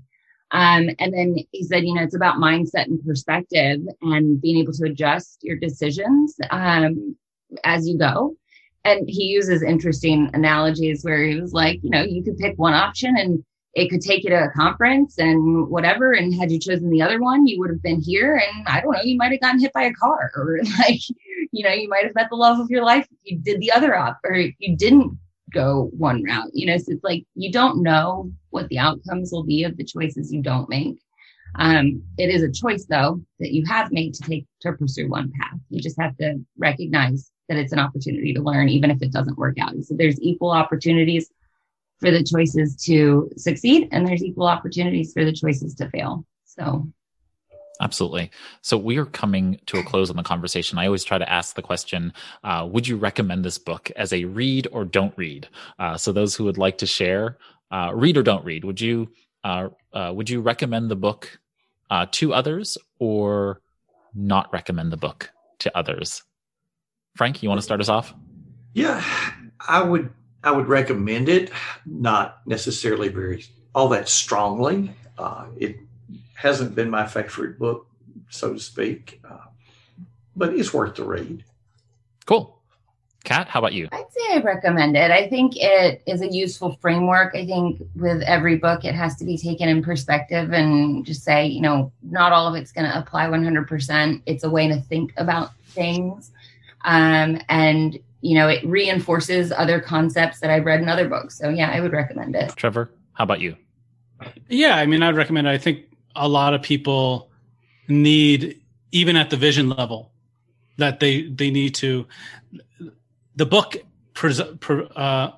Um, and then he said, you know, it's about mindset and perspective and being able to adjust your decisions um, as you go and he uses interesting analogies where he was like, you know, you could pick one option and it could take you to a conference and whatever. And had you chosen the other one, you would have been here. And I don't know, you might have gotten hit by a car or like, you know, you might have met the love of your life if you did the other op or you didn't go one route. You know, so it's like you don't know what the outcomes will be of the choices you don't make. Um, it is a choice though that you have made to take to pursue one path. You just have to recognize that it's an opportunity to learn, even if it doesn't work out. So there's equal opportunities for the choices to succeed, and there's equal opportunities for the choices to fail. So Absolutely. So we are coming to a close on the conversation. I always try to ask the question: uh, Would you recommend this book as a read or don't read? Uh, so those who would like to share, uh, read or don't read, would you uh, uh, would you recommend the book uh, to others or not recommend the book to others? Frank, you want to start us off? Yeah, I would. I would recommend it, not necessarily very all that strongly. Uh, it hasn't been my favorite book, so to speak, uh, but it's worth the read. Cool. Kat, how about you? I'd say I recommend it. I think it is a useful framework. I think with every book, it has to be taken in perspective and just say, you know, not all of it's going to apply 100%. It's a way to think about things. Um, and you know, it reinforces other concepts that I've read in other books. So yeah, I would recommend it. Trevor, how about you? Yeah, I mean, I'd recommend it. I think a lot of people need, even at the vision level, that they they need to. The book uh,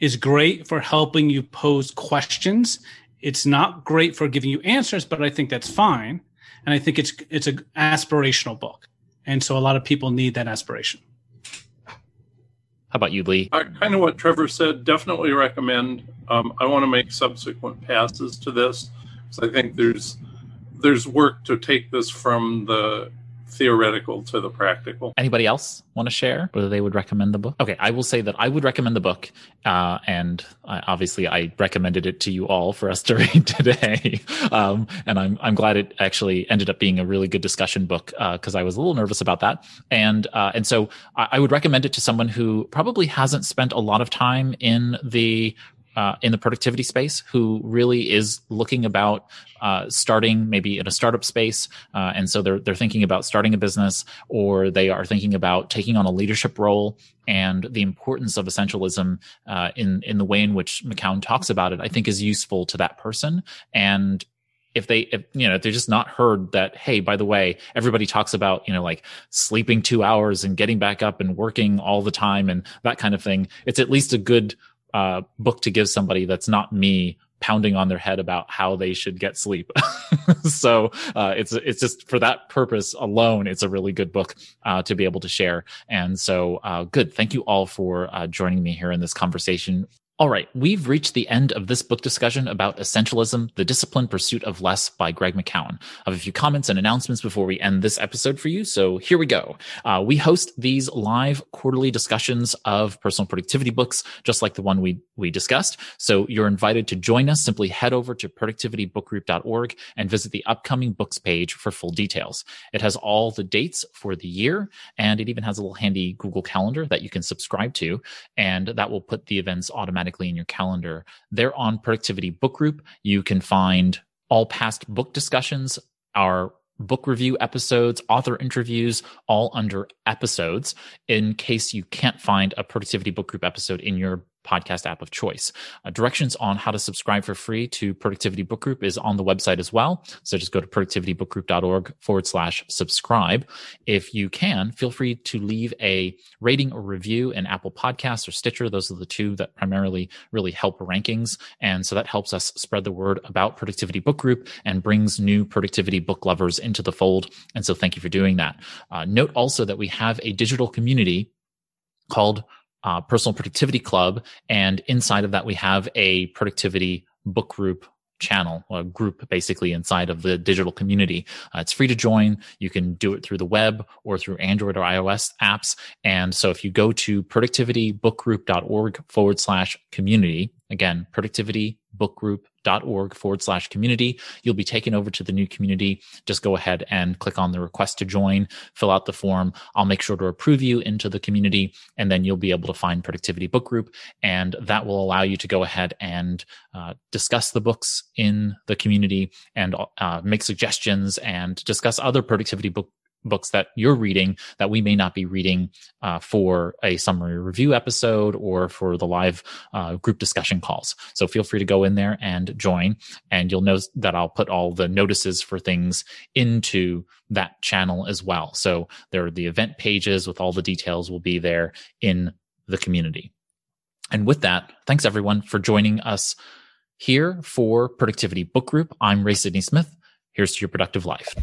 is great for helping you pose questions. It's not great for giving you answers, but I think that's fine. And I think it's it's an aspirational book. And so a lot of people need that aspiration. How about you, Lee? Uh, kind of what Trevor said. Definitely recommend. Um, I want to make subsequent passes to this because I think there's there's work to take this from the theoretical to the practical. Anybody else want to share whether they would recommend the book? Okay, I will say that I would recommend the book, uh, and I, obviously I recommended it to you all for us to read today. um, and I'm I'm glad it actually ended up being a really good discussion book because uh, I was a little nervous about that, and uh, and so I, I would recommend it to someone who probably hasn't spent a lot of time in the uh, in the productivity space who really is looking about uh, starting maybe in a startup space, uh, and so they're they're thinking about starting a business, or they are thinking about taking on a leadership role, and the importance of essentialism uh, in in the way in which McKeown talks about it, I think is useful to that person, and if they if, you know if they're just not heard that hey by the way everybody talks about you know like sleeping two hours and getting back up and working all the time and that kind of thing it's at least a good uh, book to give somebody that's not me pounding on their head about how they should get sleep. so uh, it's it's just for that purpose alone, it's a really good book uh, to be able to share. And so uh, good. Thank you all for uh, joining me here in this conversation. All right, we've reached the end of this book discussion about Essentialism, The Disciplined Pursuit of Less by Greg McKeown. I have a few comments and announcements before we end this episode for you, so here we go. Uh, we host these live quarterly discussions of personal productivity books, just like the one we, we discussed. So you're invited to join us. Simply head over to productivitybookgroup.org and visit the upcoming books page for full details. It has all the dates for the year, and it even has a little handy Google Calendar that you can subscribe to, and that will put the events automatically automatically in your calendar. They're on Productivity Book Group. You can find all past book discussions, our book review episodes, author interviews, all under episodes in case you can't find a Productivity Book Group episode in your podcast app of choice. Uh, directions on how to subscribe for free to Productivity Book Group is on the website as well. So just go to productivitybookgroup.org forward slash subscribe. If you can, feel free to leave a rating or review in Apple Podcasts or Stitcher. Those are the two that primarily really help rankings. And so that helps us spread the word about Productivity Book Group and brings new productivity book lovers into the fold. And so thank you for doing that. Uh, note also that we have a digital community called uh, Personal Productivity Club. And inside of that, we have a productivity book group channel, a group basically inside of the digital community. Uh, it's free to join. You can do it through the web or through Android or iOS apps. And so if you go to productivitybookgroup.org forward slash community, again, productivity bookgroup.org forward slash community. You'll be taken over to the new community. Just go ahead and click on the request to join, fill out the form. I'll make sure to approve you into the community, and then you'll be able to find Productivity Book Group. And that will allow you to go ahead and uh, discuss the books in the community and uh, make suggestions and discuss other productivity book books that you're reading that we may not be reading uh, for a summary review episode or for the live uh, group discussion calls. So feel free to go in there and join, and you'll know that I'll put all the notices for things into that channel as well. So there are the event pages with all the details will be there in the community. And with that, thanks everyone for joining us here for Productivity Book Group. I'm Ray Sidney Smith. Here's to your productive life.